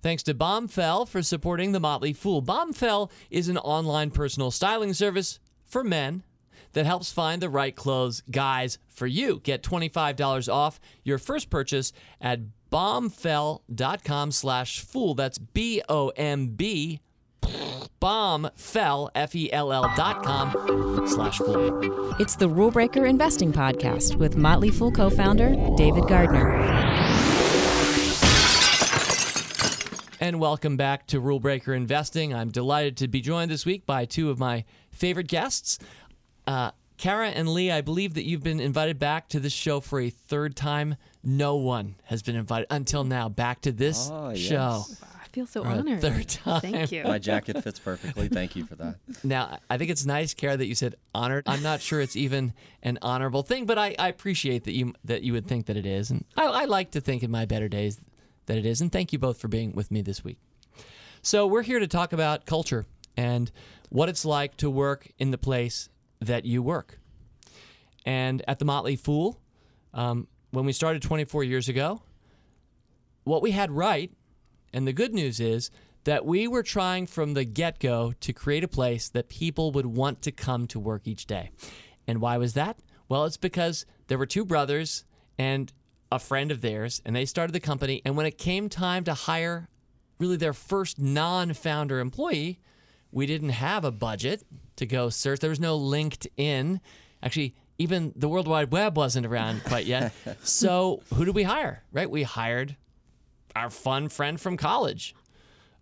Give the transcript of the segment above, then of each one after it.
Thanks to Bombfell for supporting The Motley Fool. Bombfell is an online personal styling service for men that helps find the right clothes guys for you. Get $25 off your first purchase at bombfell.com slash fool. That's B-O-M-B bombfell, F-E-L-L dot com slash fool. It's the Rule Breaker Investing Podcast with Motley Fool co founder David Gardner. And welcome back to Rule Breaker Investing. I'm delighted to be joined this week by two of my favorite guests. Uh, Kara and Lee, I believe that you've been invited back to this show for a third time. No one has been invited until now back to this Oh, yes. show. I feel so honored. third time. Thank you. My jacket fits perfectly. Thank you for that. Now, I think it's nice, Kara, that you said honored. I'm not sure it's even an honorable thing, but I, I appreciate that you that you would think that it is, and I, I like to think in my better days that it is. And thank you both for being with me this week. So we're here to talk about culture and what it's like to work in the place that you work. And at the Motley Fool, um, when we started 24 years ago, what we had right, and the good news is that we were trying from the get go to create a place that people would want to come to work each day. And why was that? Well, it's because there were two brothers and a friend of theirs, and they started the company. And when it came time to hire really their first non founder employee, we didn't have a budget to go search. There was no LinkedIn. Actually, even the World Wide Web wasn't around quite yet. so, who did we hire? Right? We hired our fun friend from college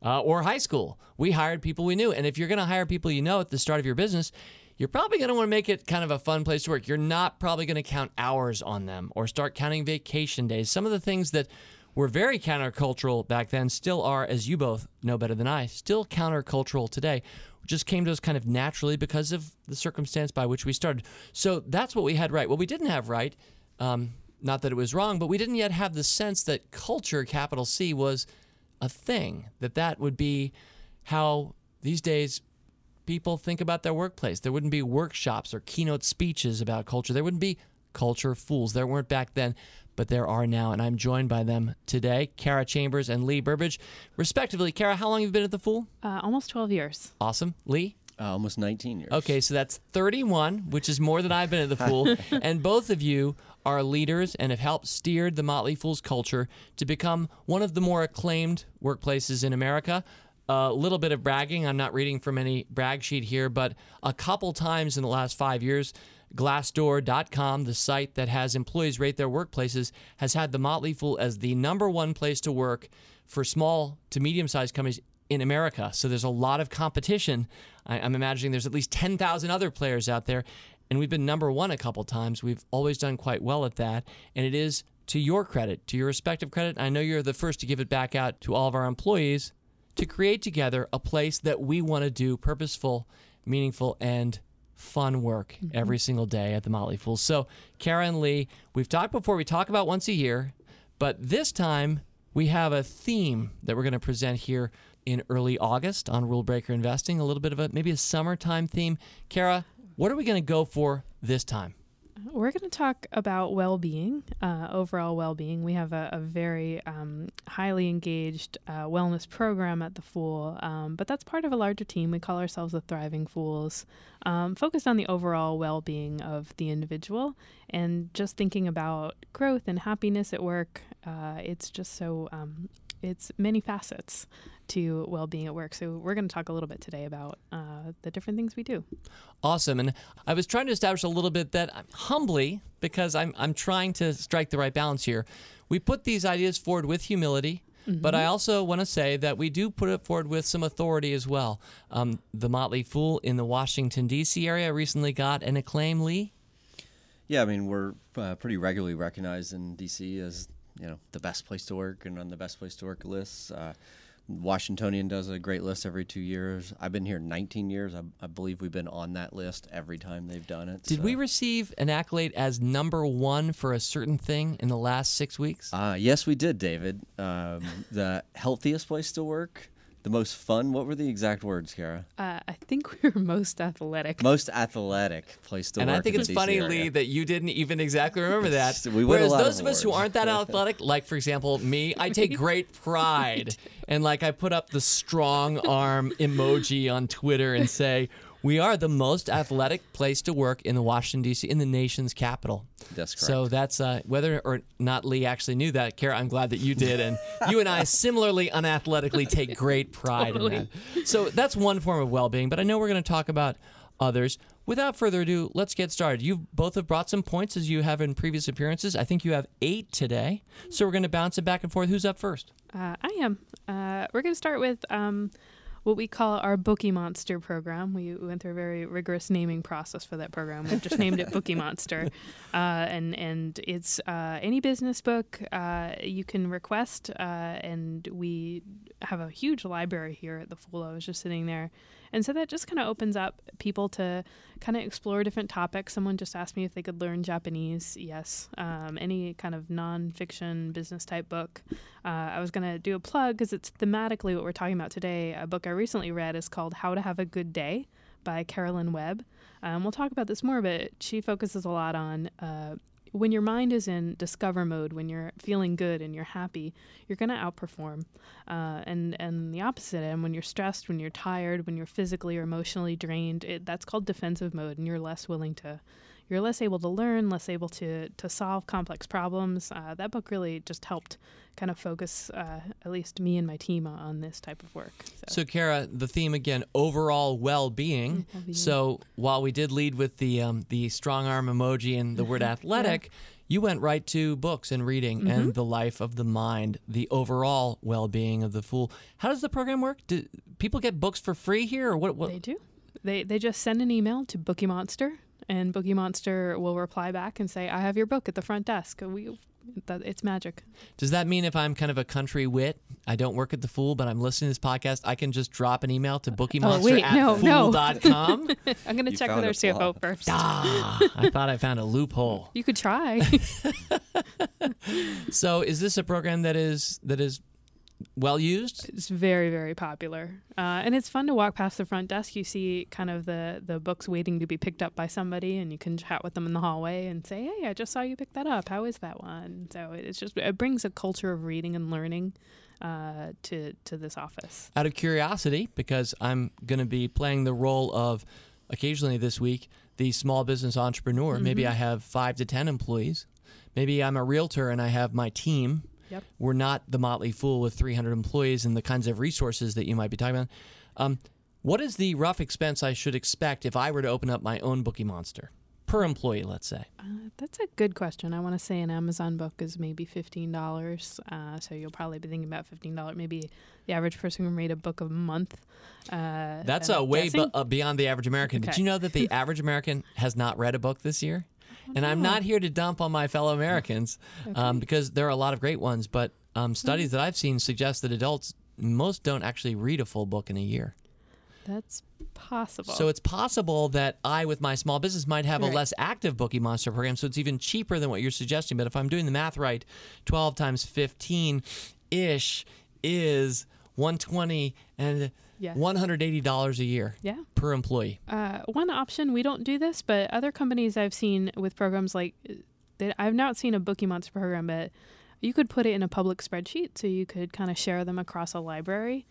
uh, or high school. We hired people we knew. And if you're going to hire people you know at the start of your business, you're probably going to want to make it kind of a fun place to work. You're not probably going to count hours on them or start counting vacation days. Some of the things that were very countercultural back then still are, as you both know better than I, still countercultural today. Just came to us kind of naturally because of the circumstance by which we started. So that's what we had right. What we didn't have right, um, not that it was wrong, but we didn't yet have the sense that culture, capital C, was a thing. That that would be how these days people think about their workplace. There wouldn't be workshops or keynote speeches about culture. There wouldn't be culture fools. There weren't back then, but there are now. And I'm joined by them today, Kara Chambers and Lee Burbage, respectively. Kara, how long have you been at the Fool? Uh, almost 12 years. Awesome. Lee? Uh, almost 19 years. Okay, so that's 31, which is more than I've been at the Fool. and both of you are leaders and have helped steer the Motley Fool's culture to become one of the more acclaimed workplaces in America. A little bit of bragging. I'm not reading from any brag sheet here, but a couple times in the last five years, Glassdoor.com, the site that has employees rate their workplaces, has had the Motley Fool as the number one place to work for small to medium sized companies in America. So there's a lot of competition. I, I'm imagining there's at least 10,000 other players out there. And we've been number one a couple times. We've always done quite well at that. And it is to your credit, to your respective credit. I know you're the first to give it back out to all of our employees to create together a place that we want to do purposeful, meaningful, and fun work mm-hmm. every single day at the Motley Fool. So, Kara and Lee, we've talked before, we talk about once a year, but this time we have a theme that we're going to present here in early August on Rule Breaker Investing, a little bit of a maybe a summertime theme. Kara, what are we going to go for this time? We're going to talk about well being, uh, overall well being. We have a, a very um, highly engaged uh, wellness program at the Fool, um, but that's part of a larger team. We call ourselves the Thriving Fools, um, focused on the overall well being of the individual and just thinking about growth and happiness at work. Uh, it's just so, um, it's many facets to well being at work. So, we're going to talk a little bit today about uh, the different things we do. Awesome. And I was trying to establish a little bit that humbly, because I'm, I'm trying to strike the right balance here, we put these ideas forward with humility. But I also want to say that we do put it forward with some authority as well. Um, the Motley Fool in the Washington, D.C. area recently got an acclaim, Lee. Yeah, I mean, we're uh, pretty regularly recognized in DC as, you know, the best place to work and on the best place to work lists. Uh, Washingtonian does a great list every two years. I've been here 19 years. I, I believe we've been on that list every time they've done it. Did so- we receive an accolade as number one for a certain thing in the last six weeks? Uh, yes, we did, David. Um, the healthiest place to work, The most fun. What were the exact words, Kara? Uh, I think we were most athletic. Most athletic place to And work. And I think in it's DC funny, area. Lee, that you didn't even exactly remember that. We Whereas lot of those of us who aren't that athletic, like for example me, I take great pride, and like I put up the strong arm emoji on Twitter and say. We are the most athletic place to work in the Washington D.C. in the nation's capital. That's correct. So that's uh, whether or not Lee actually knew that. Kara, I'm glad that you did, and you and I similarly unathletically take great pride Totally. in that. So that's one form of well-being. But I know we're going to talk about others. Without further ado, let's get started. You both have brought some points as you have in previous appearances. I think you have eight today. So we're going to bounce it back and forth. Who's up first? Uh, I am. Uh, we're going to start with um, what we call our Bookie Monster program. We went through a very rigorous naming process for that program. We've just named it Bookie Monster, uh, and and it's uh, any business book uh, you can request, uh, and we have a huge library here at the Fool. I was just sitting there. And so that just kind of opens up people to kind of explore different topics. Someone just asked me if they could learn Japanese. Yes. Um, any kind of nonfiction business type book. Uh, I was going to do a plug because it's thematically what we're talking about today. A book I recently read is called How to Have a Good Day by Caroline Webb. Um, we'll talk about this more, but she focuses a lot on uh, when your mind is in discover mode, when you're feeling good and you're happy, you're going to outperform. Uh, and and the opposite end, when you're stressed, when you're tired, when you're physically or emotionally drained, it, that's called defensive mode, and you're less willing to. You're less able to learn, less able to to solve complex problems. Uh, that book really just helped kind of focus, uh, at least me and my team, on, this type of work. So, Kara, the theme again, overall well-being. So, while we did lead with the um, the strong arm emoji and the word athletic, you went right to books and reading and the life of the mind, the overall well-being of the fool. How does the program work? Do people get books for free here, or what? what? They do. They they just send an email to Bookie Monster, and Bookie Monster will reply back and say, "I have your book at the front desk." We, that, it's magic. Does that mean if I'm kind of a country wit, I don't work at the Fool, but I'm listening to this podcast, I can just drop an email to bookiemonster Oh, wait, at no, no. fool.com? I'm gonna check with found our a flaw. CFO first. ah, I thought I found a loophole. You could try. So, is this a program that is that is well used? it's very very popular, uh, and it's fun to walk past the front desk. You see kind of the the books waiting to be picked up by somebody, and you can chat with them in the hallway and say, "Hey, I just saw you pick that up. How is that one?" So it's just it brings a culture of reading and learning uh, to to this office. Out of curiosity, because I'm going to be playing the role of occasionally this week the small business entrepreneur. Maybe I have five to ten employees. Maybe I'm a realtor and I have my team. Yep. We're not the Motley Fool with 300 employees and the kinds of resources that you might be talking about. Um, what is the rough expense I should expect if I were to open up my own Bookie Monster per employee? Let's say. Uh, that's a good question. I want to say an Amazon book is maybe fifteen dollars. Uh, so you'll probably be thinking about fifteen dollars. Maybe the average person can read a book a month. Uh, That's I'm uh, way bu- uh, beyond the average American. Did you know that the average American has not read a book this year? And I'm not here to dump on my fellow Americans um, because there are a lot of great ones, but um, studies that I've seen suggest that adults most don't actually read a full book in a year. That's possible. So it's possible that I, with my small business, might have a less active Bookie Monster program. So it's even cheaper than what you're suggesting. But if I'm doing the math right, 12 times 15 ish is 120 and Yeah. $180 a year yeah. per employee. Uh, one option we don't do this, but other companies I've seen with programs like that, I've not seen a Bookie Monster program, but you could put it in a public spreadsheet, so you could kind of share them across a library.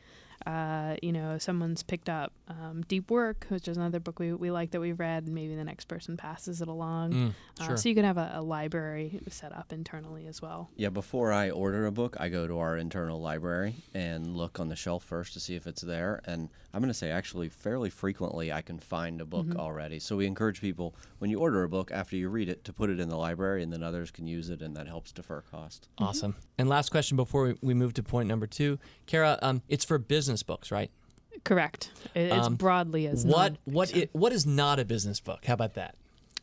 Uh, you know, someone's picked up um, Deep Work, which is another book we, we like that we've read, and maybe the next person passes it along. Mm, Uh, sure. so you can have a, a library set up internally as well. Yeah, before I order a book, I go to our internal library and look on the shelf first to see if it's there. And I'm going to say, actually, fairly frequently, I can find a book already. So we encourage people, when you order a book, after you read it, to put it in the library, and then others can use it, and that helps defer cost. Awesome. And last question before we, we move to point number two, Kara. Um, it's for business books, right? Correct. It's Um, broadly as What what i- what is not a business book? How about that?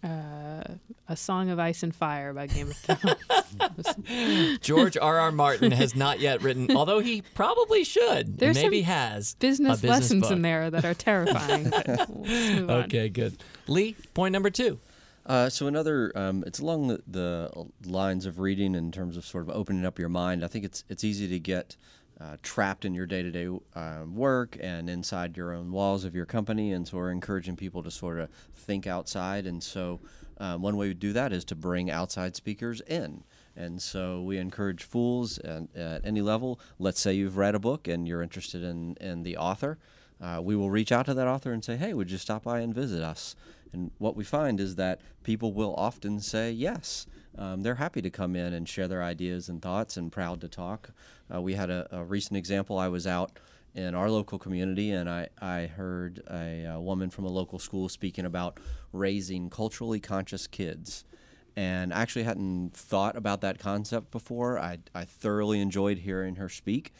uh, a Song of Ice and Fire by Game of Thrones. George R. R. Martin has not yet written, although he probably should. There's Maybe some has business, a business lessons book. in there that are terrifying. we'll just on. Okay, good. Lee, point number two. Uh, so another, um, it's along the, the lines of reading in terms of sort of opening up your mind. I think it's it's easy to get uh, trapped in your day to day work and inside your own walls of your company. And so we're encouraging people to sort of think outside. And so um, one way we do that is to bring outside speakers in. And so we encourage fools at, at any level. Let's say you've read a book and you're interested in, in the author. Uh, we will reach out to that author and say, hey, would you stop by and visit us? And what we find is that people will often say yes. Um, they're happy to come in and share their ideas and thoughts and proud to talk. Uh, we had a, a, recent example. I was out in our local community and I, I heard a, a woman from a local school speaking about raising culturally conscious kids and I actually hadn't thought about that concept before. I, I thoroughly enjoyed hearing her speak,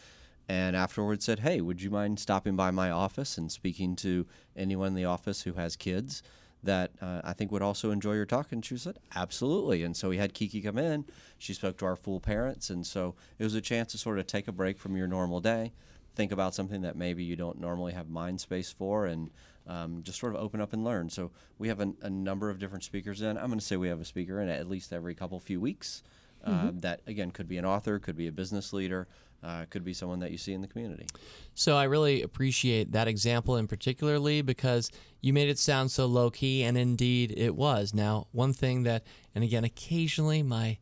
and afterwards said, "Hey, would you mind stopping by my office and speaking to anyone in the office who has kids that uh, I think would also enjoy your talk?" And she said, "Absolutely." And so we had Kiki come in. She spoke to our full parents, and so it was a chance to sort of take a break from your normal day, think about something that maybe you don't normally have mind space for, and um, just sort of open up and learn. So we have a, a number of different speakers in. I'm going to say we have a speaker in at least every couple few weeks. Uh, mm-hmm. That again could be an author, could be a business leader, uh, could be someone that you see in the community. So I really appreciate that example in particularly because you made it sound so low key, and indeed it was. Now, one thing that, and again, occasionally my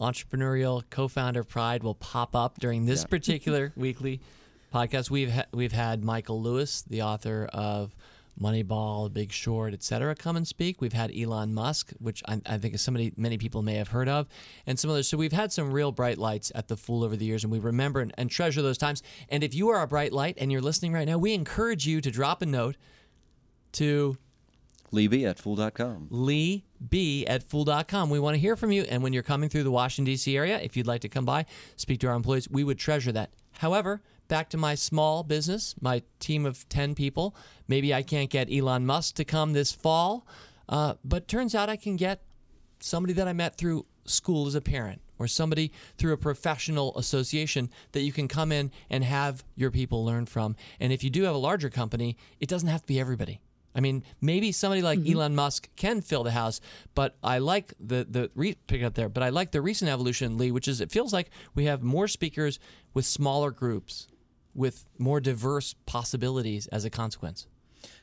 entrepreneurial co-founder pride will pop up during this yeah. particular weekly podcast. We've ha- we've had Michael Lewis, the author of Moneyball, Big Short, etc., come and speak. We've had Elon Musk, which I, I think is somebody many people may have heard of, and some others. So we've had some real bright lights at the Fool over the years, and we remember and, and treasure those times. And if you are a bright light and you're listening right now, we encourage you to drop a note to Lee B at fool.com. Lee B at fool.com. We want to hear from you. And when you're coming through the Washington, D.C. area, if you'd like to come by, speak to our employees, we would treasure that. However, back to my small business, my team of 10 people. Maybe I can't get Elon Musk to come this fall, uh, but turns out I can get somebody that I met through school as a parent or somebody through a professional association that you can come in and have your people learn from. And if you do have a larger company, it doesn't have to be everybody. I mean, maybe somebody like mm-hmm. Elon Musk can fill the house, but I like the the re- pick up there. But I like the recent evolution, Lee, which is it feels like we have more speakers with smaller groups with more diverse possibilities as a consequence.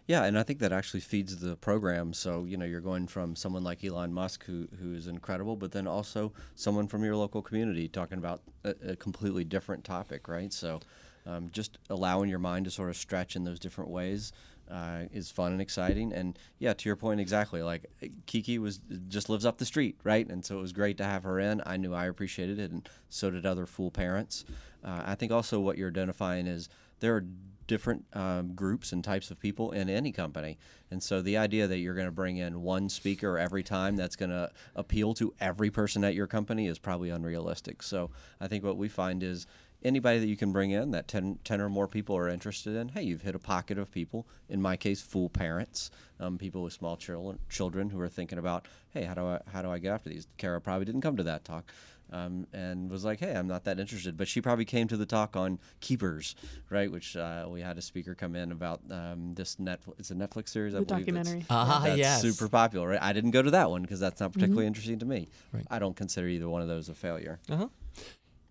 Yeah, and I think that actually feeds the program. So you know, you're going from someone like Elon Musk, who who is incredible, but then also someone from your local community talking about a, a completely different topic, right? So um, just allowing your mind to sort of stretch in those different ways uh, is fun and exciting. And yeah, to your point, exactly. Like Kiki was just lives up the street, right? And so it was great to have her in. I knew I appreciated it, and so did other Fool parents. Uh, I think also what you're identifying is there are different um, groups and types of people in any company. And so the idea that you're going to bring in one speaker every time that's going to appeal to every person at your company is probably unrealistic. So I think what we find is anybody that you can bring in that 10, 10, or more people are interested in, hey, you've hit a pocket of people. In my case, Fool parents, um, people with small children, children who are thinking about, hey, how do I how do I get after these? Kara probably didn't come to that talk. Um, and was like, "Hey, I'm not that interested." But she probably came to the talk on Keepers, right? Which uh, we had a speaker come in about um, this Netflix. It's a Netflix series, I believe. Documentary. Ah, that's yes. super popular. Right? I didn't go to that one because that's not particularly Mm-hmm. interesting to me. Right. I don't consider either one of those a failure. Uh-huh.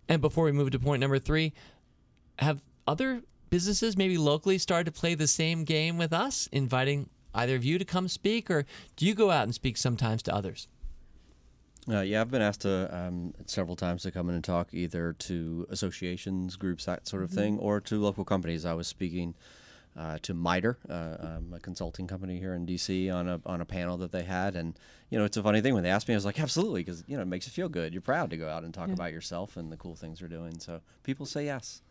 And before we move to point number three, have other businesses maybe locally started to play the same game with us, inviting either of you to come speak, or do you go out and speak sometimes to others? Uh, yeah, I've been asked to um, several times to come in and talk either to associations, groups, that sort of Mm-hmm. thing, or to local companies. I was speaking uh, to MITRE, uh, um, a consulting company here in DC, on a on a panel that they had, and you know, it's a funny thing when they asked me, I was like, absolutely, because you know, it makes you feel good. You're proud to go out and talk Yeah. about yourself and the cool things you're doing. So people say yes.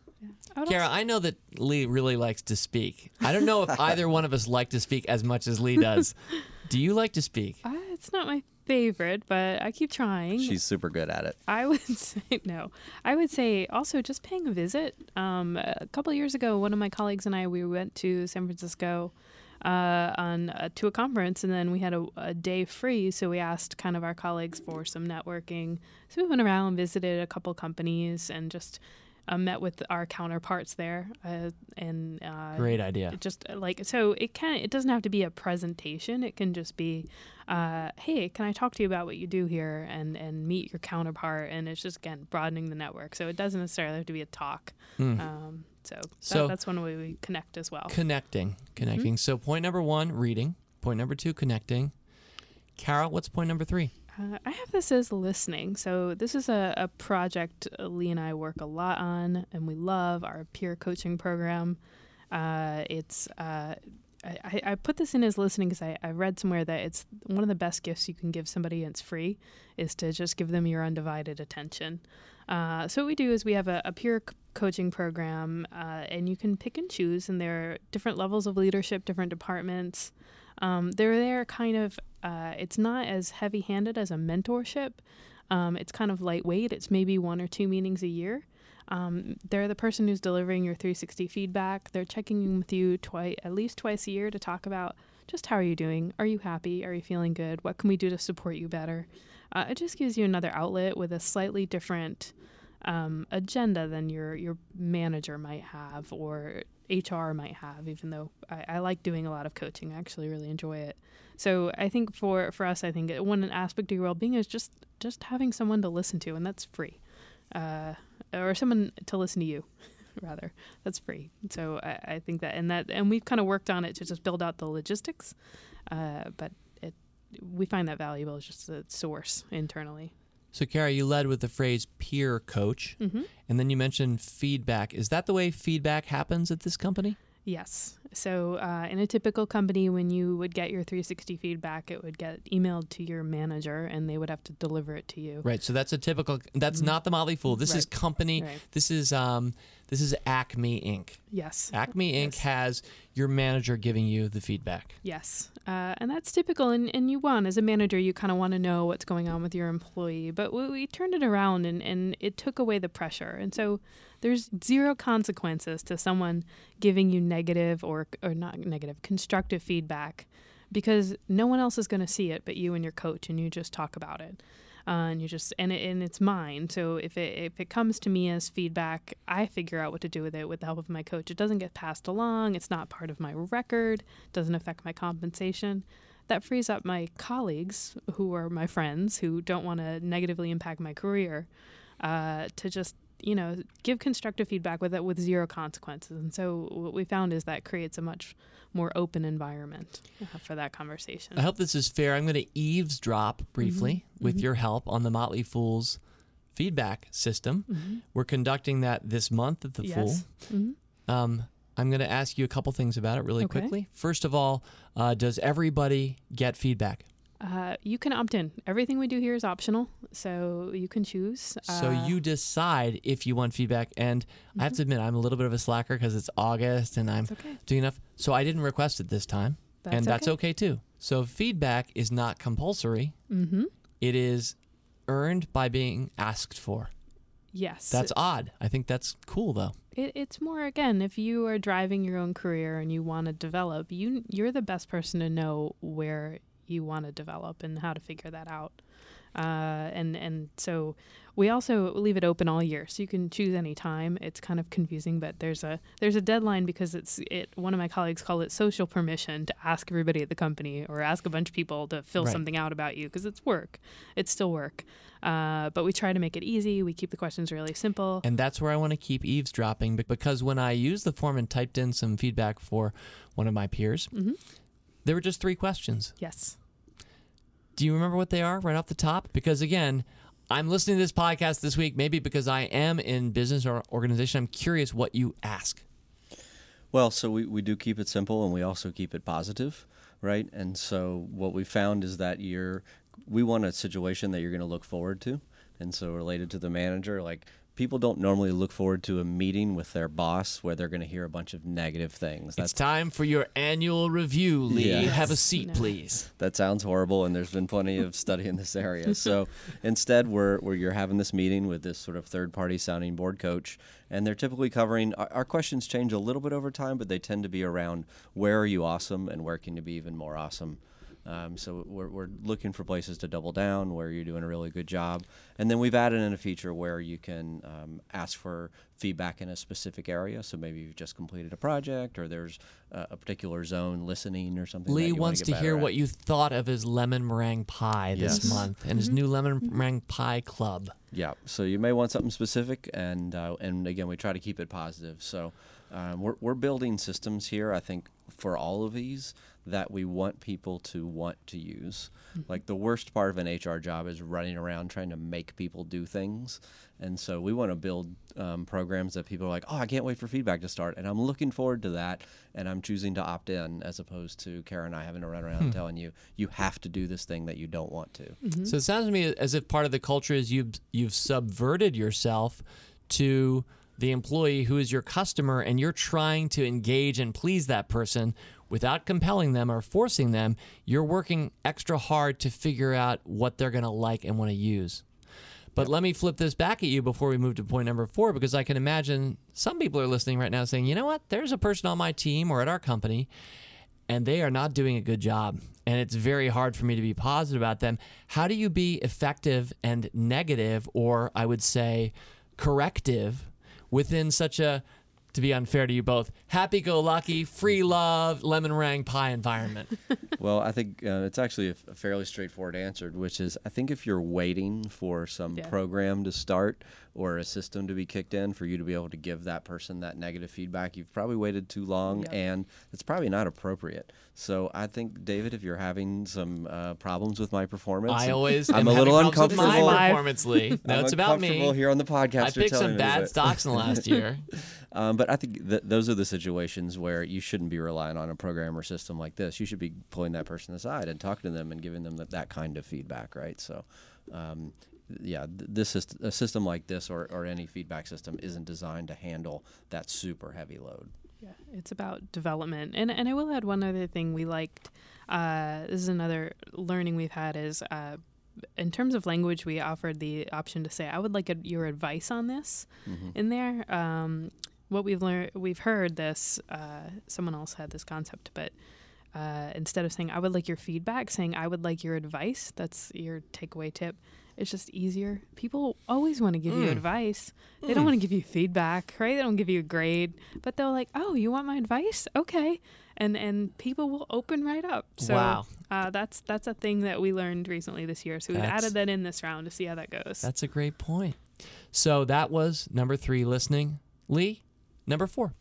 I would Kara, I know that Lee really likes to speak. I don't know if either one of us like to speak as much as Lee does. Do you like to speak? uh, it's not my favorite, but I keep trying. She's super good at it. I would say no. I would say also just paying a visit. Um, a couple of years ago, one of my colleagues and I we went to San Francisco uh, on uh, to a conference, and then we had a, a day free. So we asked kind of our colleagues for some networking. So we went around, and visited a couple companies, and just uh, met with our counterparts there, uh, and uh, Great idea. just uh, like so it can it doesn't have to be a presentation. It can just be, uh, hey, can I talk to you about what you do here and and meet your counterpart, and it's just again broadening the network. So it doesn't necessarily have to be a talk. Hmm. Um, so, that, So- that's one way we connect as well. Connecting, connecting. So point number one, reading. Point number two, connecting. Carol, what's point number three? Uh, I have this as listening. So this is a, a project uh, Lee and I work a lot on, and we love our peer coaching program. Uh, it's uh, I, I- put this in as listening because I, I read somewhere that it's one of the best gifts you can give somebody, and it's free, is to just give them your undivided attention. Uh, so what we do is we have a, a peer c- coaching program, uh, and you can pick and choose, and there are different levels of leadership, different departments. Um, they're there kind of, uh, it's not as heavy handed as a mentorship. Um, it's kind of lightweight. It's maybe one or two meetings a year. Um, they're the person who's delivering your 360 feedback. They're checking in with you at least twice a year to talk about just how are you doing? Are you happy? Are you feeling good? What can we do to support you better? Uh, it just gives you another outlet with a slightly different um, agenda than your your manager might have or HR might have. Even though I, I like doing a lot of coaching, I actually really enjoy it. So I think for for us, I think one aspect of your well being is just just having someone to listen to, and that's free, uh, or someone to listen to you. Rather, that's free. So I, I think that, and that, and we've kind of worked on it to just build out the logistics, uh, but it, we find that valuable as just a source internally. So, Kara, you led with the phrase peer coach, Mm-hmm. and then you mentioned feedback. Is that the way feedback happens at this company? Yes. So, uh, in a typical company, when you would get your 360 feedback, it would get emailed to your manager and they would have to deliver it to you. Right. So that's a typical. That's not the Motley Fool. This is Mm-hmm. Company. Right. This is um. This is Acme Inc. Yes. Acme Inc. Yes. has your manager giving you the feedback. Yes. Uh, and that's typical. And, and you want, as a manager, you kind of want to know what's going on with your employee. But we, we turned it around and, and it took away the pressure. And so there's zero consequences to someone giving you negative or, or not negative, constructive feedback because no one else is going to see it but you and your coach, and you just talk about it. Uh, and you just and it, and it's mine. So if it if it comes to me as feedback, I figure out what to do with it with the help of my coach. It doesn't get passed along. It's not part of my record. Doesn't affect my compensation. That frees up my colleagues, who are my friends, who don't want to negatively impact my career, uh, to just you know give constructive feedback with it with zero consequences. And so what we found is that creates a much more open environment uh, for that conversation. I hope this is fair. I'm going to eavesdrop briefly Mm-hmm. with your help on the Motley Fool's feedback system. We're conducting that this month at the Mm-hmm. yes. Fool. Um, I'm going to ask you a couple things about it really Okay. quickly. First of all, uh, does everybody get feedback? Uh, you can opt in. Everything we do here is optional, so you can choose. So Uh, you decide if you want feedback. And I have to admit, I'm a little bit of a slacker because it's August and I'm okay. doing enough. So I didn't request it this time. That's and that's okay. okay too. So feedback is not compulsory, Mm-hmm. it is earned by being asked for. Yes. That's odd. I think that's cool though. it, it's more again if you are driving your own career and you want to develop you you're the best person to know where you want to develop and how to figure that out. Uh, and and so we also leave it open all year so you can choose any time. It's kind of confusing but there's a there's a deadline because it's it one of my colleagues called it social permission to ask everybody at the company or ask a bunch of people to fill Right. something out about you because it's work. It's still work. Uh, but we try to make it easy. We keep the questions really simple. And that's where I want to keep eavesdropping because when I used the form and typed in some feedback for one of my peers, Mhm. There were just three questions. yes Do you remember what they are right off the top? Because again, I'm listening to this podcast this week, maybe because I am in business or organization. I'm curious what you ask. Well, so we, we do keep it simple and we also keep it positive, right? And so what we found is that you're we want a situation that you're going to look forward to. And so related to the manager, like people don't normally look forward to a meeting with their boss where they're going to hear a bunch of negative things. It's time for your annual review, Lee. Yeah. Have a seat, No. please. that sounds horrible and there's been plenty of study in this area so instead we're, we're you're having this meeting with this sort of third party sounding board coach and they're typically covering our, our questions change a little bit over time but they tend to be around where are you awesome and where can you be even more awesome Um, so we're, we're looking for places to double down where you're doing a really good job. And then we've added in a feature where you can um, ask for feedback in a specific area. So maybe you've just completed a project or there's a, a particular zone listening or something. that Lee you wanna wants get to hear at. what you thought of his lemon meringue pie this Yes. month and his new lemon meringue pie club. Yeah, so you may want something specific, and uh, and again, we try to keep it positive. So um, we're we're building systems here. I think for all of these that we want people to want to use. Mm-hmm. Like the worst part of an HR job is running around trying to make people do things, and so we want to build um, programs that people are like, oh, I can't wait for feedback to start, and I'm looking forward to that, and I'm choosing to opt in as opposed to Kara and I having to run around hmm. telling you you have to do this thing that you don't want to. Mm-hmm. So it sounds to me as if part of the culture is you've you've subverted yourself to the employee who is your customer and you're trying to engage and please that person without compelling them or forcing them. You're working extra hard to figure out what they're going to like and want to use. But let me flip this back at you before we move to point number four, because I can imagine some people are listening right now saying, you know what, there's a person on my team or at our company and they are not doing a good job. And it's very hard for me to be positive about them. How do you be effective and negative, or I would say corrective, within such a, to be unfair to you both, happy go lucky, free love, lemon meringue pie environment? Well, I think uh, it's actually a, f- a fairly straightforward answer, which is I think if you're waiting for some Yeah. program to start or a system to be kicked in for you to be able to give that person that negative feedback, you've probably waited too long Yep. and it's probably not appropriate. So I think, David, if you're having some uh, problems with my performance, I always I'm am a little problems with uncomfortable. my Live. performance, Lee. No, I'm it's about me. here on the podcast. I picked some me to do bad stocks in the last year. Um, but I think th- those are the situations where you shouldn't be relying on a program or system like this. You should be pulling that person aside and talking to them and giving them that, that kind of feedback, right? So, um, yeah, th- this is a system like this or, or any feedback system isn't designed to handle that super heavy load. Yeah, it's about development. And and I will add one other thing we liked. Uh, this is another learning we've had is uh, in terms of language, we offered the option to say, "I would like a, your advice on this." In there, um, what we've learned, we've heard this. Uh, someone else had this concept, but. Uh, instead of saying "I would like your feedback," saying "I would like your advice." That's your takeaway tip. It's just easier. People always want to give you advice. They don't want to give you feedback, right? They don't give you a grade, but they're like, "Oh, you want my advice? Okay." And and people will open right up. So Wow. uh, that's that's a thing that we learned recently this year. So we've That's- added that in this round to see how that goes. That's a great point. So that was number three, listening. Lee, number four.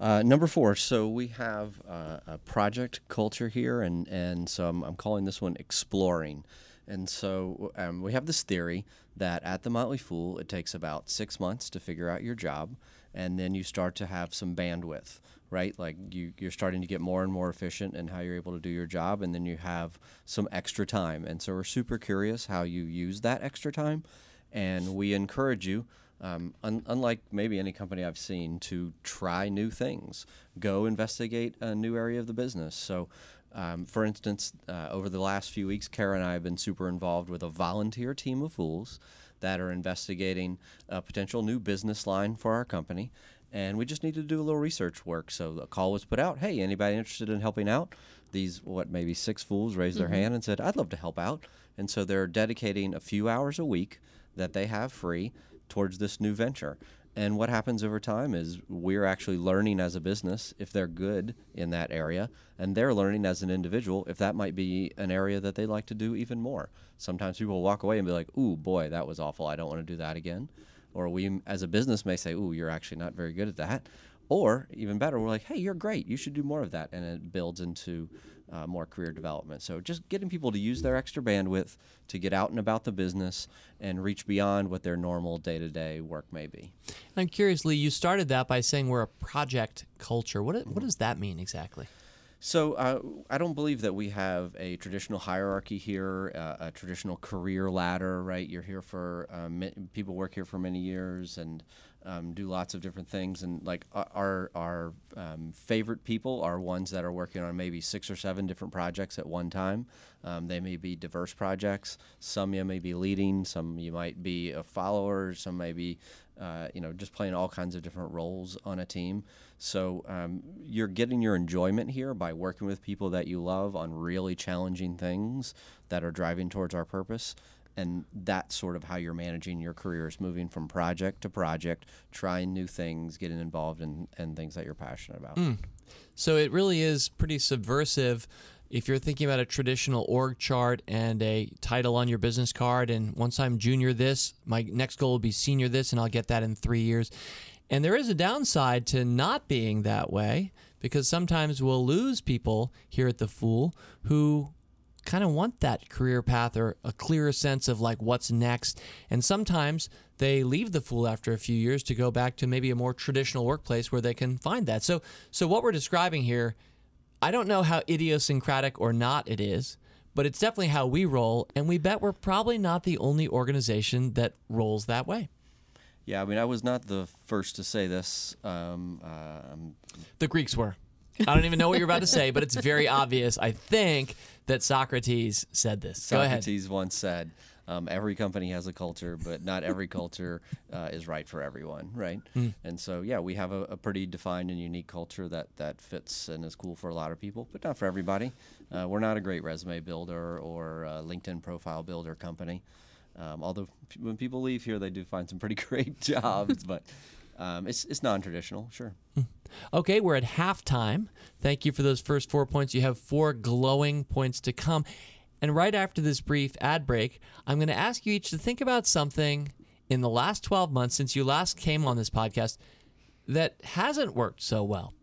Uh, number four. So we have uh, a project culture here, and and so I'm, I'm calling this one exploring. And so um, we have this theory that at the Motley Fool, it takes about six months to figure out your job, and then you start to have some bandwidth, right? Like you, you're starting to get more and more efficient in how you're able to do your job, and then you have some extra time. And so we're super curious how you use that extra time, and we encourage you um, un- unlike maybe any company I've seen, to try new things, go investigate a new area of the business. So, um, for instance, uh, over the last few weeks, Kara and I have been super involved with a volunteer team of fools that are investigating a potential new business line for our company. And we just need to do a little research work. So a call was put out. Hey, anybody interested in helping out? These what maybe six fools raised their hand and said, "I'd love to help out." And so they're dedicating a few hours a week that they have free towards this new venture. And what happens over time is we're actually learning as a business if they're good in that area, and they're learning as an individual if that might be an area that they'd like to do even more. Sometimes people walk away and be like, "Ooh, boy, that was awful. I don't want to do that again." Or we, as a business, may say, "Ooh, you're actually not very good at that." Or even better, we're like, "Hey, you're great. You should do more of that," and it builds into uh, more career development. So just getting people to use their extra bandwidth to get out and about the business and reach beyond what their normal day-to-day work may be. I'm curious, Lee, you started that by saying we're a project culture. What, what does that mean exactly? So uh, I don't believe that we have a traditional hierarchy here, uh, a traditional career ladder. Right? You're here for ma- people work here for many years and um, do lots of different things. And like our our, um, favorite people are ones that are working on maybe six or seven different projects at one time. Um, they may be diverse projects. Some you may be leading. Some you might be a follower. Some may be, uh, you know, just playing all kinds of different roles on a team. So um, you're getting your enjoyment here by working with people that you love on really challenging things that are driving towards our purpose and that's sort of how you're managing your career is moving from project to project trying new things getting involved in, in things that you're passionate about mm. so it really is pretty subversive if you're thinking about a traditional org chart and a title on your business card and once i'm junior this my next goal will be senior this and i'll get that in three years and there is a downside to not being that way because sometimes we'll lose people here at the fool who kind of want that career path or a clearer sense of like what's next. And sometimes they leave the fool after a few years to go back to maybe a more traditional workplace where they can find that. So so what we're describing here, I don't know how idiosyncratic or not it is, but it's definitely how we roll and we bet we're probably not the only organization that rolls that way. Yeah, I mean, I was not the first to say this. Um, uh, the Greeks were. I don't even know what you're about to say, but it's very obvious, I think, that Socrates said this. Socrates once said, um, every company has a culture, but not every culture uh, is right for everyone, right? Mm. And so, yeah, we have a, a, pretty defined and unique culture that, that fits and is cool for a lot of people, but not for everybody. Uh, we're not a great resume builder or LinkedIn profile builder company. Um, although p- when people leave here, they do find some pretty great jobs, but um, it's, it's non traditional, sure. Mm. Okay, we're at halftime. Thank you for those first four points. You have four glowing points to come. And right after this brief ad break, I'm going to ask you each to think about something in the last 12 months since you last came on this podcast that hasn't worked so well.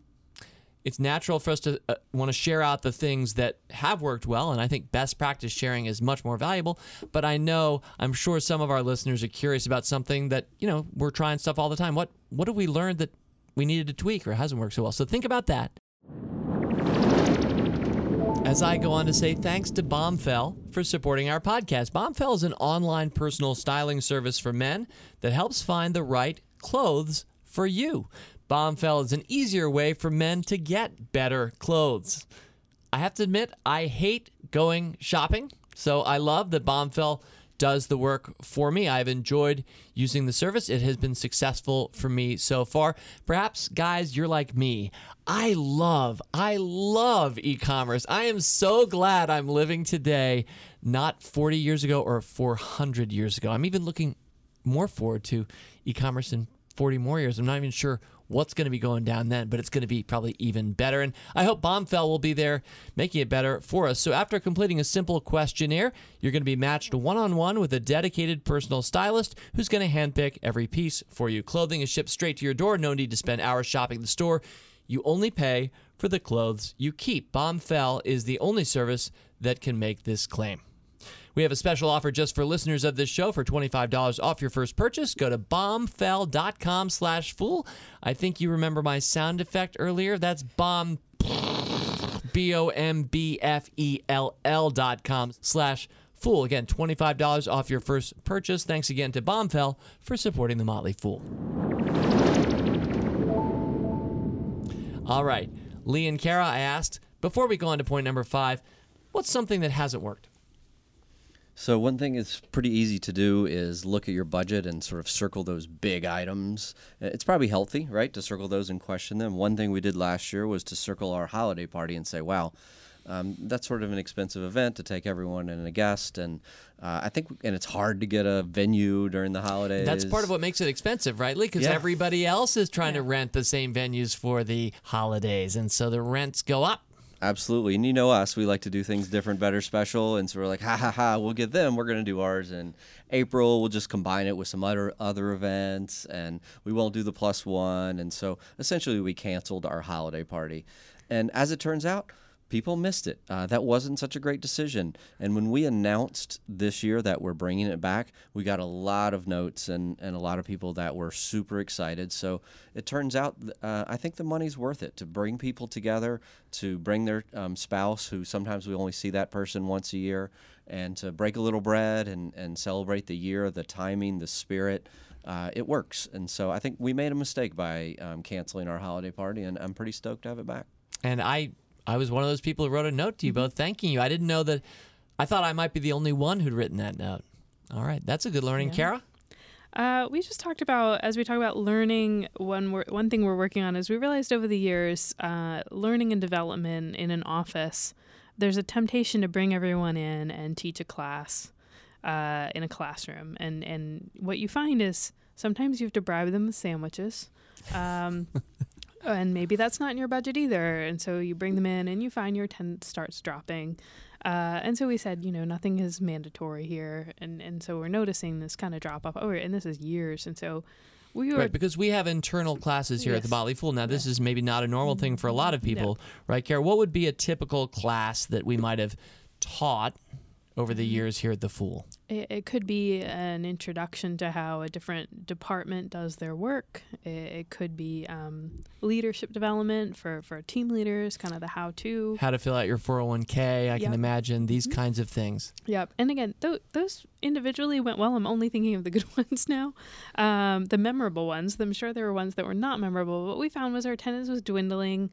It's natural for us to uh, want to share out the things that have worked well, and I think best practice sharing is much more valuable. But I know, I'm sure some of our listeners are curious about something that, you know, we're trying stuff all the time. What what have we learned that we needed to tweak or hasn't worked so well. So think about that. As I go on to say thanks to Bombfell for supporting our podcast. Bombfell is an online personal styling service for men that helps find the right clothes for you. Bombfell is an easier way for men to get better clothes. I have to admit, I hate going shopping, so I love that Bombfell does the work for me. I've enjoyed using the service. It has been successful for me so far. Perhaps, guys, you're like me. I love, I love e commerce. I am so glad I'm living today, not 40 years ago or 400 years ago. I'm even looking more forward to e commerce in 40 more years. I'm not even sure what's going to be going down then, but it's going to be probably even better. And I hope Bombfell will be there making it better for us. So after completing a simple questionnaire, you're going to be matched one on one with a dedicated personal stylist who's going to handpick every piece for you. Clothing is shipped straight to your door. No need to spend hours shopping the store. You only pay for the clothes you keep. Bombfell is the only service that can make this claim. We have a special offer just for listeners of this show for $25 off your first purchase. Go to bombfell.com slash fool. I think you remember my sound effect earlier. That's bomb, B-O-M-B-F-E-L-L dot com slash fool. Again, $25 off your first purchase. Thanks again to Bombfell for supporting the Motley Fool. All right. Lee and Kara, I asked, before we go on to point number five, what's something that hasn't worked? So one thing that's pretty easy to do is look at your budget and sort of circle those big items. It's probably healthy, right, to circle those and question them. One thing we did last year was to circle our holiday party and say, "Wow, um, that's sort of an expensive event to take everyone and a guest." And uh, I think, and it's hard to get a venue during the holidays. That's part of what makes it expensive, right, Lee? Because yeah. everybody else is trying yeah. to rent the same venues for the holidays, and so the rents go up. Absolutely. And you know us, we like to do things different, better, special. And so we're like, ha ha ha, we'll get them. We're going to do ours in April. We'll just combine it with some other, other events and we won't do the plus one. And so essentially, we canceled our holiday party. And as it turns out, people missed it. Uh, that wasn't such a great decision. And when we announced this year that we're bringing it back, we got a lot of notes and, and a lot of people that were super excited. So it turns out, uh, I think the money's worth it to bring people together, to bring their um, spouse, who sometimes we only see that person once a year, and to break a little bread and, and celebrate the year, the timing, the spirit. uh, it works. And so I think we made a mistake by um, canceling our holiday party, and I'm pretty stoked to have it back. And I, I was one of those people who wrote a note to you both thanking you. I didn't know that. I thought I might be the only one who'd written that note. All right, that's a good learning, Kara. Uh, we just talked about as we talk about learning. One one thing we're working on is we realized over the years, uh, learning and development in an office, there's a temptation to bring everyone in and teach a class uh, in a classroom, and and what you find is sometimes you have to bribe them with sandwiches. Um, and maybe that's not in your budget either. And so you bring them in and you find your attendance starts dropping. Uh, and so we said, you know, nothing is mandatory here. And, and so we're noticing this kind of drop off. Oh, and this is years. And so we were. Right, because we have internal classes here at the Yes. Motley Fool. Now, this is maybe not a normal thing for a lot of people, right, Kara? What would be a typical class that we might have taught over the years here at the Fool? It, it could be an introduction to how a different department does their work. It, it could be um, leadership development for, for team leaders, kind of the how to. How to fill out your 401k, I can imagine, these kinds of things. Yep. And again, th- those individually went well. I'm only thinking of the good ones now. Um, the memorable ones. I'm sure there were ones that were not memorable. What we found was our attendance was dwindling.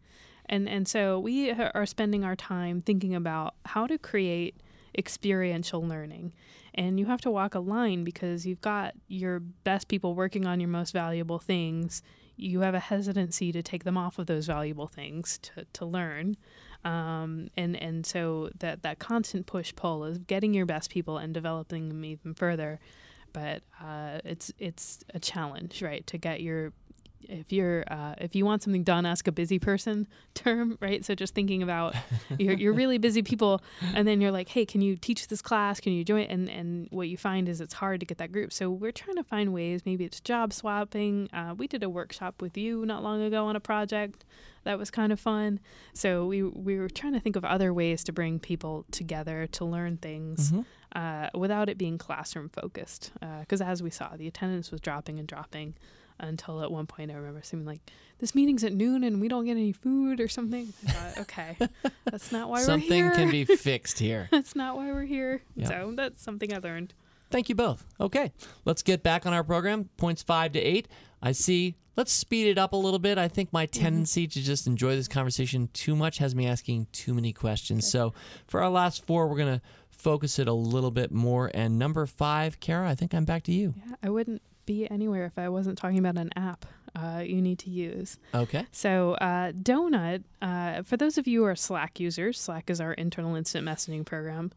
And, and so we are spending our time thinking about how to create experiential learning. And you have to walk a line because you've got your best people working on your most valuable things. You have a hesitancy to take them off of those valuable things to, to learn. Um, and, and so that, that constant push pull is getting your best people and developing them even further. But uh, it's it's a challenge, right? To get your if you're uh, if you want something done, ask a busy person term, right? So just thinking about you're, you're really busy people, and then you're like, hey, can you teach this class? Can you join? And and what you find is it's hard to get that group. So we're trying to find ways. Maybe it's job swapping. Uh, we did a workshop with you not long ago on a project that was kind of fun. So we we were trying to think of other ways to bring people together to learn things. Uh, without it being classroom focused, because as we saw, the attendance was dropping and dropping until at one point I remember seeming like this meeting's at noon and we don't get any food or something. I thought, okay, that's not why Something we're here. Something can be fixed here. that's not why we're here. Yep. So that's something I learned. Thank you both. Okay, let's get back on our program. Points five to eight. I see. Let's speed it up a little bit. I think my mm-hmm. tendency to just enjoy this conversation too much has me asking too many questions. So for our last four, we're going to focus it a little bit more. And number five, Kara, I think I'm back to you. Yeah, I wouldn't be anywhere if I wasn't talking about an app uh, you need to use. Okay. So, uh, Donut, uh, for those of you who are Slack users, Slack is our internal instant messaging program.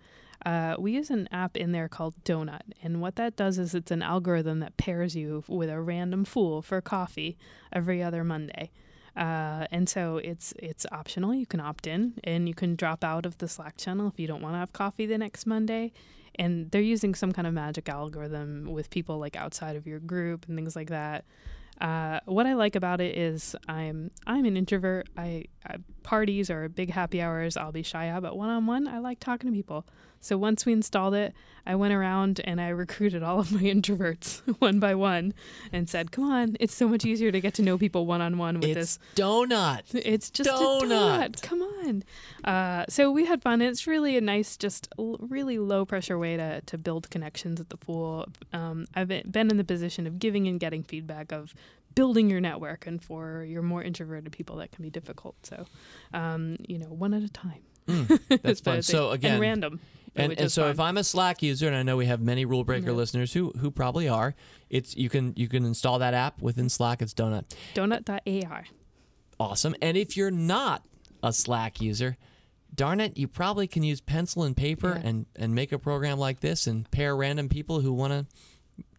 Uh, we use an app in there called Donut. And what that does is it's an algorithm that pairs you with a random fool for coffee every other Monday. Uh, and so it's it's optional. You can opt in and you can drop out of the Slack channel if you don't want to have coffee the next Monday. And they're using some kind of magic algorithm with people like outside of your group and things like that. Uh, what I like about it is I'm I'm an introvert. I, I parties or big happy hours I'll be shy at, but one on one I like talking to people. So once we installed it, I went around and I recruited all of my introverts one by one, and said, "Come on, it's so much easier to get to know people one on one with It's this donut. it's just Donut. a donut. Come on. Uh, so we had fun. It's really a nice, just l- really low pressure way to, to build connections at the Fool. Um, I've been been in the position of giving and getting feedback of building your network, and for your more introverted people, that can be difficult. So, um, you know, one at a time. That's is the fun. So again, and random. And, and so fun. if I'm a Slack user, and I know we have many rule breaker listeners who who probably are, it's you can you can install that app within Slack. It's Donut. donut.ai. Awesome. And if you're not a Slack user, darn it, you probably can use pencil and paper Yeah. and and make a program like this and pair random people who want to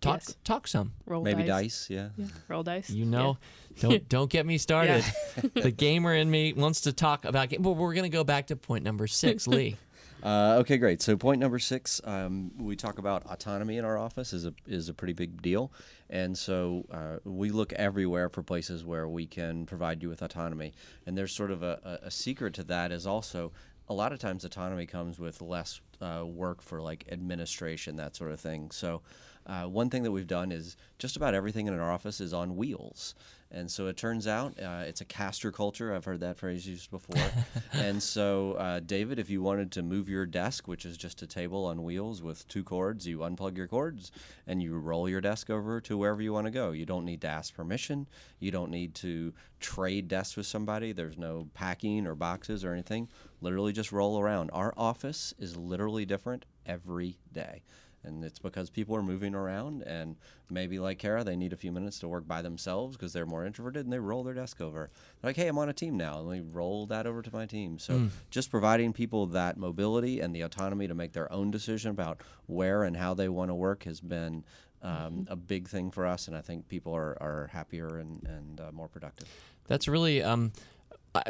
talk Yes. talk some. Roll Maybe dice. dice, yeah. Yeah, roll dice. You know, don't don't get me started. the gamer in me wants to talk about game. But we're gonna go back to point number six, Lee. Uh, okay, great. So point number six, um, we talk about autonomy in our office is a is a pretty big deal, and so uh, we look everywhere for places where we can provide you with autonomy. And there's sort of a, a, a secret to that is also a lot of times autonomy comes with less uh, work for like administration that sort of thing. So uh, one thing that we've done is just about everything in our office is on wheels. And so it turns out uh, it's a caster culture. I've heard that phrase used before. and so, uh, David, if you wanted to move your desk, which is just a table on wheels with two cords, you unplug your cords and you roll your desk over to wherever you want to go. You don't need to ask permission. You don't need to trade desks with somebody. There's no packing or boxes or anything. Literally just roll around. Our office is literally different every day and it's because people are moving around and maybe like Kara, they need a few minutes to work by themselves because they're more introverted and they roll their desk over. They're like, hey, I'm on a team now, and we roll that over to my team. So mm. just providing people that mobility and the autonomy to make their own decision about where and how they want to work has been um, mm-hmm. a big thing for us, and I think people are, are happier and, and uh, more productive. That's really um,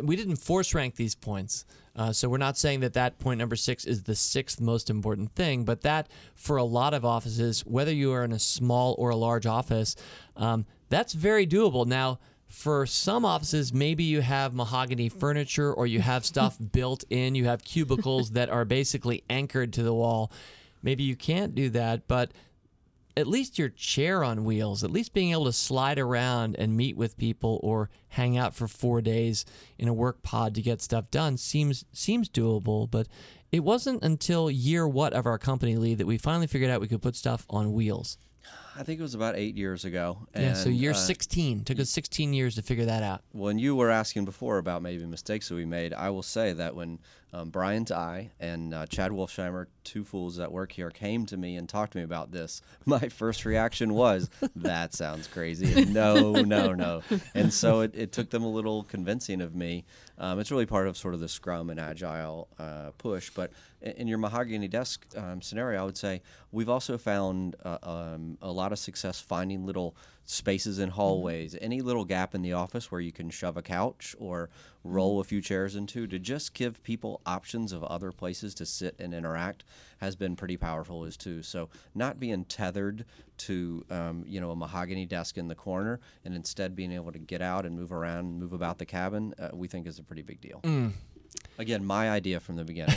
we didn't force rank these points. Uh, so we're not saying that that point number six is the sixth most important thing, but that for a lot of offices, whether you are in a small or a large office, um, that's very doable. Now, for some offices, maybe you have mahogany furniture or you have stuff built in, you have cubicles that are basically anchored to the wall. Maybe you can't do that, but at least your chair on wheels, at least being able to slide around and meet with people or hang out for four days in a work pod to get stuff done seems seems doable. But it wasn't until year what of our company Lee that we finally figured out we could put stuff on wheels. I think it was about eight years ago. yeah, so year uh, 16. Took us 16 years to figure that out. When you were asking before about maybe mistakes that we made, I will say that when um, Brian Ty and uh, Chad Wolfsheimer, two fools that work here, came to me and talked to me about this, my first reaction was, that sounds crazy. no, no, no. And so it, it, took them a little convincing of me. Um, it's really part of sort of the Scrum and Agile uh, push. But in your mahogany desk um, scenario, I would say we've also found uh, um, a lot of success finding little spaces in hallways, mm-hmm. any little gap in the office where you can shove a couch or roll mm-hmm. a few chairs into to just give people options of other places to sit and interact has been pretty powerful as too. So not being tethered to um, you know a mahogany desk in the corner and instead being able to get out and move around and move about the cabin, uh, we think is a pretty big deal. Mm. Again, my idea from the beginning.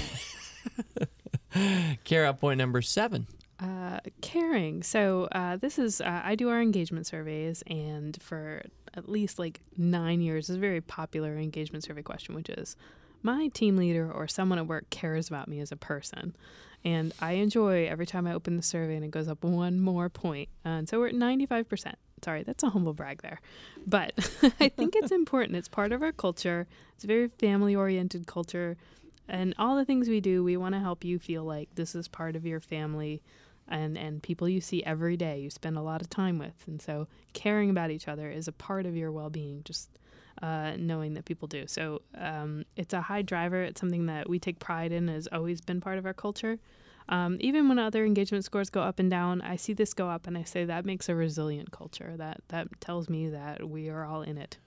Kara, point number seven. Uh, caring. So uh, this is uh, I do our engagement surveys, and for at least like nine years, is a very popular engagement survey question, which is, my team leader or someone at work cares about me as a person, and I enjoy every time I open the survey and it goes up one more point. point, and so we're at ninety five percent. Sorry, that's a humble brag there, but I think it's important. It's part of our culture. It's a very family oriented culture. And all the things we do, we want to help you feel like this is part of your family and and people you see every day you spend a lot of time with. And so caring about each other is a part of your well-being just uh, knowing that people do. So um, it's a high driver. It's something that we take pride in has always been part of our culture. Um, even when other engagement scores go up and down i see this go up and i say that makes a resilient culture. That that tells me that we are all in it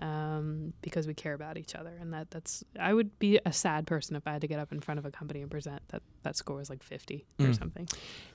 um, because we care about each other. And that that's I would be a sad person if I had to get up in front of a company and present that that score was like 50 mm. or something.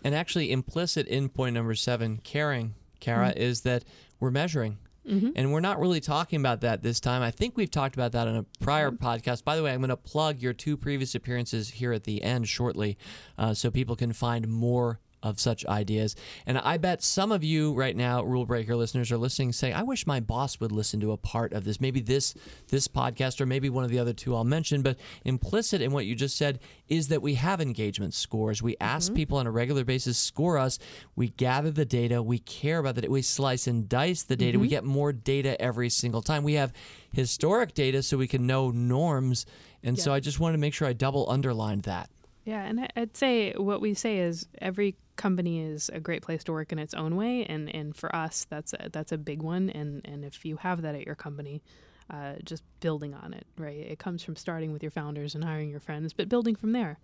And actually, implicit in point number seven, caring, Kara, mm. is that we're measuring. Mm-hmm. And we're not really talking about that this time. I think we've talked about that in a prior mm-hmm. podcast. By the way, I'm going to plug your two previous appearances here at the end shortly uh, so people can find more of such ideas. And I bet some of you right now, rule breaker listeners, are listening, saying, "I wish my boss would listen to a part of this. Maybe this this podcast, or maybe one of the other two I'll mention." But implicit in what you just said is that we have engagement scores. We ask mm-hmm. people on a regular basis score us. We gather the data. We care about it. We slice and dice the data. Mm-hmm. We get more data every single time. We have historic data so we can know norms. And yeah. so I just wanted to make sure I double underlined that. Yeah, and I'd say what we say is every company is a great place to work in its own way, and, and for us, that's a, that's a big one. And and if you have that at your company, uh, just building on it, right? It comes from starting with your founders and hiring your friends, but building from there,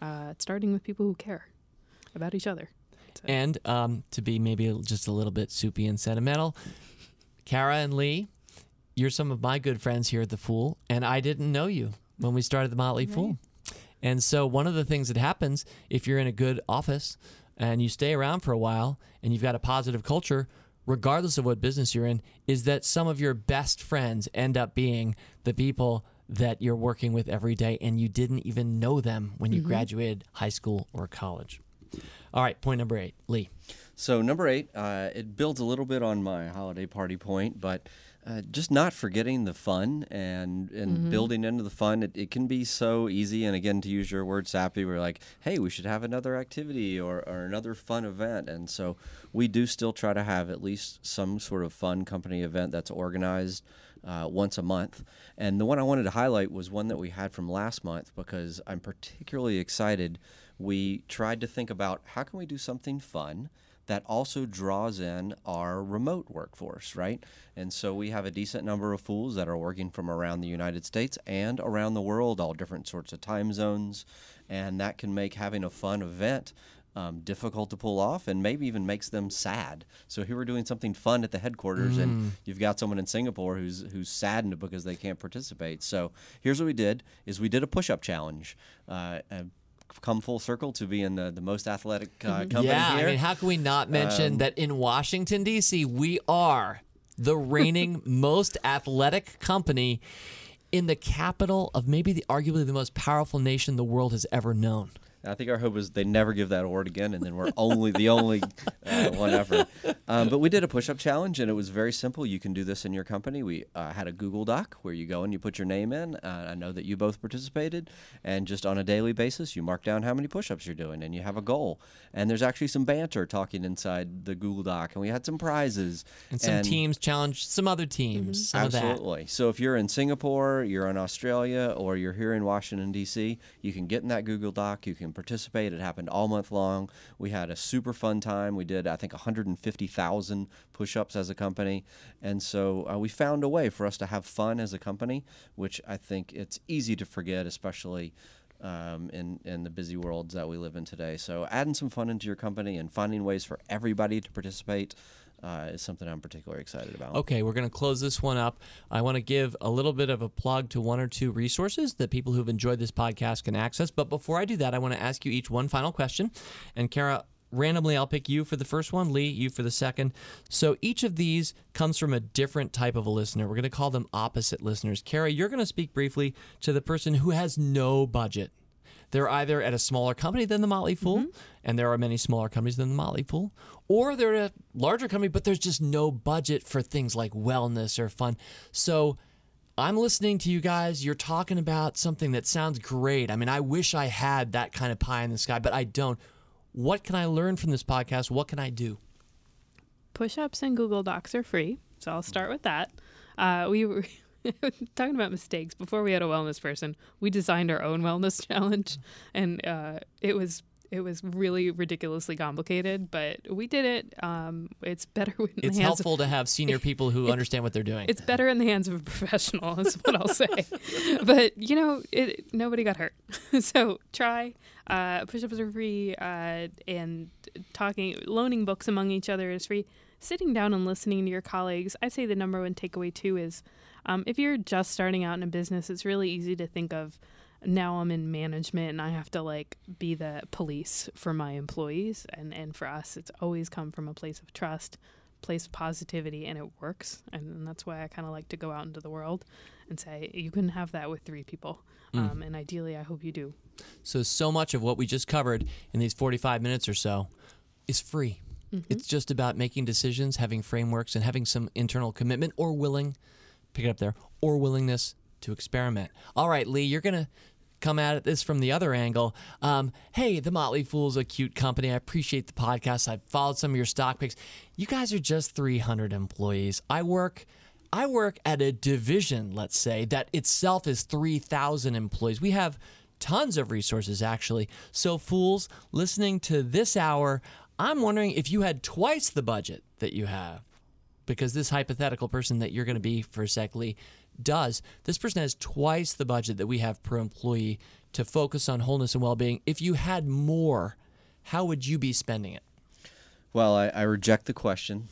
uh, starting with people who care about each other. So. And um, to be maybe just a little bit soupy and sentimental, Kara and Lee, you're some of my good friends here at the Fool, and I didn't know you when we started the Motley right. Fool. And so, one of the things that happens if you're in a good office and you stay around for a while and you've got a positive culture, regardless of what business you're in, is that some of your best friends end up being the people that you're working with every day and you didn't even know them when you mm-hmm. graduated high school or college. All right, point number eight, Lee. So, number eight, uh, it builds a little bit on my holiday party point, but uh, just not forgetting the fun and and building into the fun. It, it can be so easy. And again, to use your word, sappy, we're like, hey, we should have another activity or, or another fun event. And so we do still try to have at least some sort of fun company event that's organized uh, once a month. And the one I wanted to highlight was one that we had from last month because I'm particularly excited. We tried to think about how can we do something fun that also draws in our remote workforce, right? And so we have a decent number of fools that are working from around the United States and around the world, all different sorts of time zones. And that can make having a fun event um, difficult to pull off and maybe even makes them sad. So here we're doing something fun at the headquarters and you've got someone in Singapore who's who's saddened because they can't participate. So here's what we did is we did a push-up challenge. Uh, come full circle to being the, the most athletic uh, company yeah, here. I mean, how can we not mention that in Washington D.C. we are the reigning most athletic company in the capital of maybe the arguably the most powerful nation the world has ever known. I think our hope is they never give that award again, and then we're only the only uh, one ever. Um, but we did a push-up challenge, and it was very simple. You can do this in your company. We uh, had a Google Doc where you go and you put your name in. Uh, I know that you both participated, and just on a daily basis, you mark down how many push-ups you're doing, and you have a goal. And there's actually some banter talking inside the Google Doc, and we had some prizes And some teams challenged some other teams. Some of that. Absolutely. So if you're in Singapore, you're in Australia, or you're here in Washington D.C., you can get in that Google Doc. You can participate. It happened all month long. We had a super fun time. We did, I think, 150,000 push-ups as a company, and so uh, we found a way for us to have fun as a company, which I think it's easy to forget, especially. Um, in in the busy worlds that we live in today, so adding some fun into your company and finding ways for everybody to participate uh, is something I'm particularly excited about. Okay, we're going to close this one up. I want to give a little bit of a plug to one or two resources that people who've enjoyed this podcast can access. But before I do that, I want to ask you each one final question. And Kara, randomly, I'll pick you for the first one, Lee, you for the second. So each of these comes from a different type of a listener. We're going to call them opposite listeners. Kara, you're going to speak briefly to the person who has no budget. They're either at a smaller company than the Motley Fool, and there are many smaller companies than the Motley Fool, or they're at a larger company, but there's just no budget for things like wellness or fun. So I'm listening to you guys. You're talking about something that sounds great. I mean, I wish I had that kind of pie in the sky, but I don't. What can I learn from this podcast? What can I do? Push ups and Google Docs are free. So I'll start with that. Uh, we were talking about mistakes. Before we had a wellness person, we designed our own wellness challenge, and uh, it was it was really ridiculously complicated, but we did it. Um, it's better in It's the hands helpful to have senior people who understand what they're doing. it's better in the hands of a professional is what i'll say but you know it, nobody got hurt so try uh, push-ups are free uh, and talking loaning books among each other is free sitting down and listening to your colleagues i'd say the number one takeaway too is um, if you're just starting out in a business it's really easy to think of now I'm in management and I have to like be the police for my employees. And and for us it's always come from a place of trust place of positivity and it works. And that's why I kind of like to go out into the world and say you can have that with three people. Um, and ideally I hope you do. So, so much of what we just covered in these 45 minutes or so is free. It's just about making decisions, having frameworks, and having some internal commitment or willing, pick it up there, or willingness to experiment. All right, Lee, you're going to come at this from the other angle. Um, hey, the Motley Fool's a cute company. I appreciate the podcast. I've followed some of your stock picks. You guys are just 300 employees. I work. I work at a division, let's say, that itself is 3,000 employees. We have tons of resources, actually. So, fools, listening to this hour, I'm wondering if you had twice the budget that you have, because this hypothetical person that you're going to be for a sec, Lee, does. This person has twice the budget that we have per employee to focus on wholeness and well being. If you had more, how would you be spending it? Well, I, I reject the question.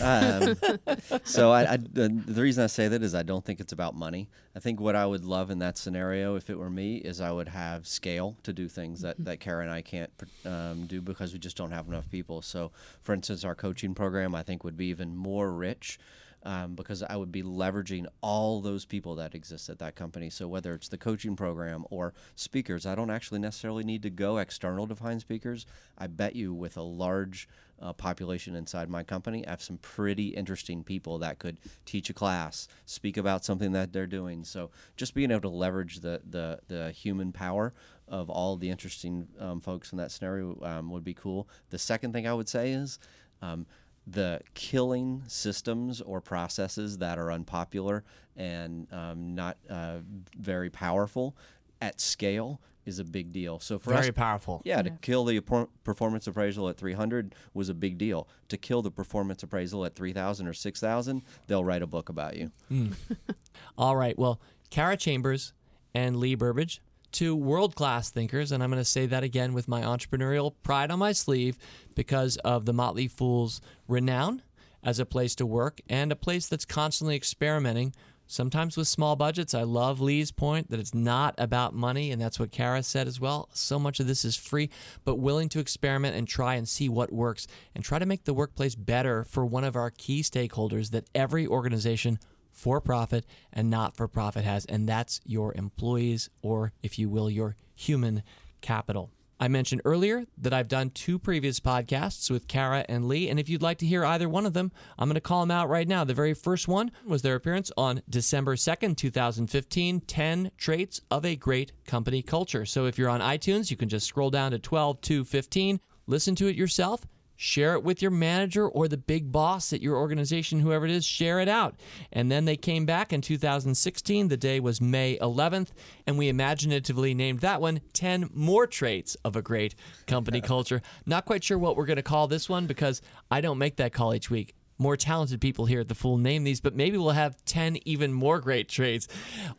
Um, so I, I, the, reason I say that is I don't think it's about money. I think what I would love in that scenario, if it were me, is I would have scale to do things that, that Kara and I can't um, do because we just don't have enough people. So, for instance, our coaching program I think would be even more rich um, because I would be leveraging all those people that exist at that company. So whether it's the coaching program or speakers, I don't actually necessarily need to go external to find speakers. I bet you with a large uh, population inside my company, I have some pretty interesting people that could teach a class, speak about something that they're doing. So just being able to leverage the the, the human power of all the interesting um, folks in that scenario um, would be cool. The second thing I would say is. Um, the killing systems or processes that are unpopular and um, not uh, very powerful at scale is a big deal. So for Very us, powerful. yeah, to kill the performance appraisal at 300 was a big deal. To kill the performance appraisal at 3,000 or 6,000, they'll write a book about you. Hmm. All right. Well, Kara Chambers and Lee Burbage, two world class thinkers, and I'm going to say that again with my entrepreneurial pride on my sleeve because of the Motley Fool's renown as a place to work and a place that's constantly experimenting. Sometimes with small budgets. I love Lee's point that it's not about money, and that's what Kara said as well. So much of this is free, but willing to experiment and try and see what works and try to make the workplace better for one of our key stakeholders that every organization for profit and not for profit has, and that's your employees, or if you will, your human capital. I mentioned earlier that I've done two previous podcasts with Kara and Lee, and if you'd like to hear either one of them, I'm going to call them out right now. The very first one was their appearance on December 2nd, 2015 10 Traits of a Great Company Culture. So if you're on iTunes, you can just scroll down to 12 to 15, listen to it yourself. Share it with your manager or the big boss at your organization, whoever it is, share it out. And then they came back in 2016. The day was May 11th, and we imaginatively named that one 10 More Traits of a Great Company Culture. Not quite sure what we're going to call this one because I don't make that call each week. More talented people here at the Fool name these, but maybe we'll have 10 even more great traits.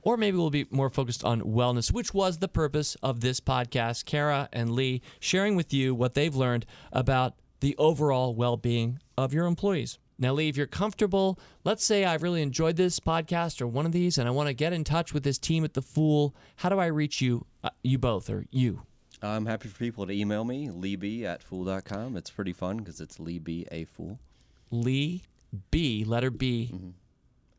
Or maybe we'll be more focused on wellness, which was the purpose of this podcast. Kara and Lee sharing with you what they've learned about the overall well being of your employees. Now, Lee, if you're comfortable, let's say I've really enjoyed this podcast or one of these and I want to get in touch with this team at The Fool. How do I reach you, uh, you both, or you? I'm happy for people to email me, leeb at fool.com. It's pretty fun because it's leeb a fool Lee B, letter B,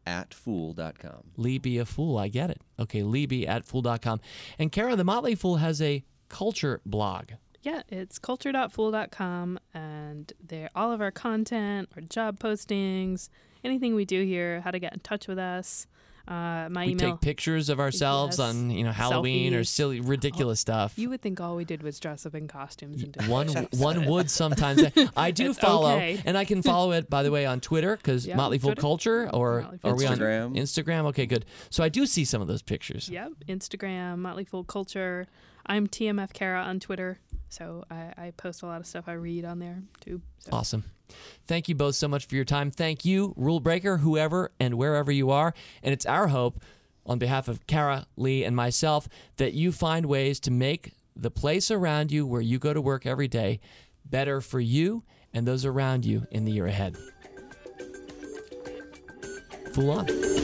at fool.com. Lee be a fool. I get it. Okay, Lee be at fool.com. And Kara, the Motley Fool has a culture blog. Yeah, it's culture.fool.com and there all of our content, our job postings, anything we do here, how to get in touch with us. Uh, my We email. take pictures of ourselves Yes. on, you know, Halloween or silly, ridiculous stuff. you would think all we did was dress up in costumes and do one one would sometimes. I do It's follow, okay. and I can follow it by the way on Twitter because Yeah, Motley Fool Culture, or are we on Instagram. Instagram? Okay, good. So I do see some of those pictures. Yep, Instagram, Motley Fool Culture. I'm TMF Kara on Twitter, so I, I post a lot of stuff I read on there too. So. Awesome. Thank you both so much for your time. Thank you, Rule Breaker, whoever and wherever you are. And it's our hope, on behalf of Kara, Lee, and myself, that you find ways to make the place around you where you go to work every day better for you and those around you in the year ahead. Fool on.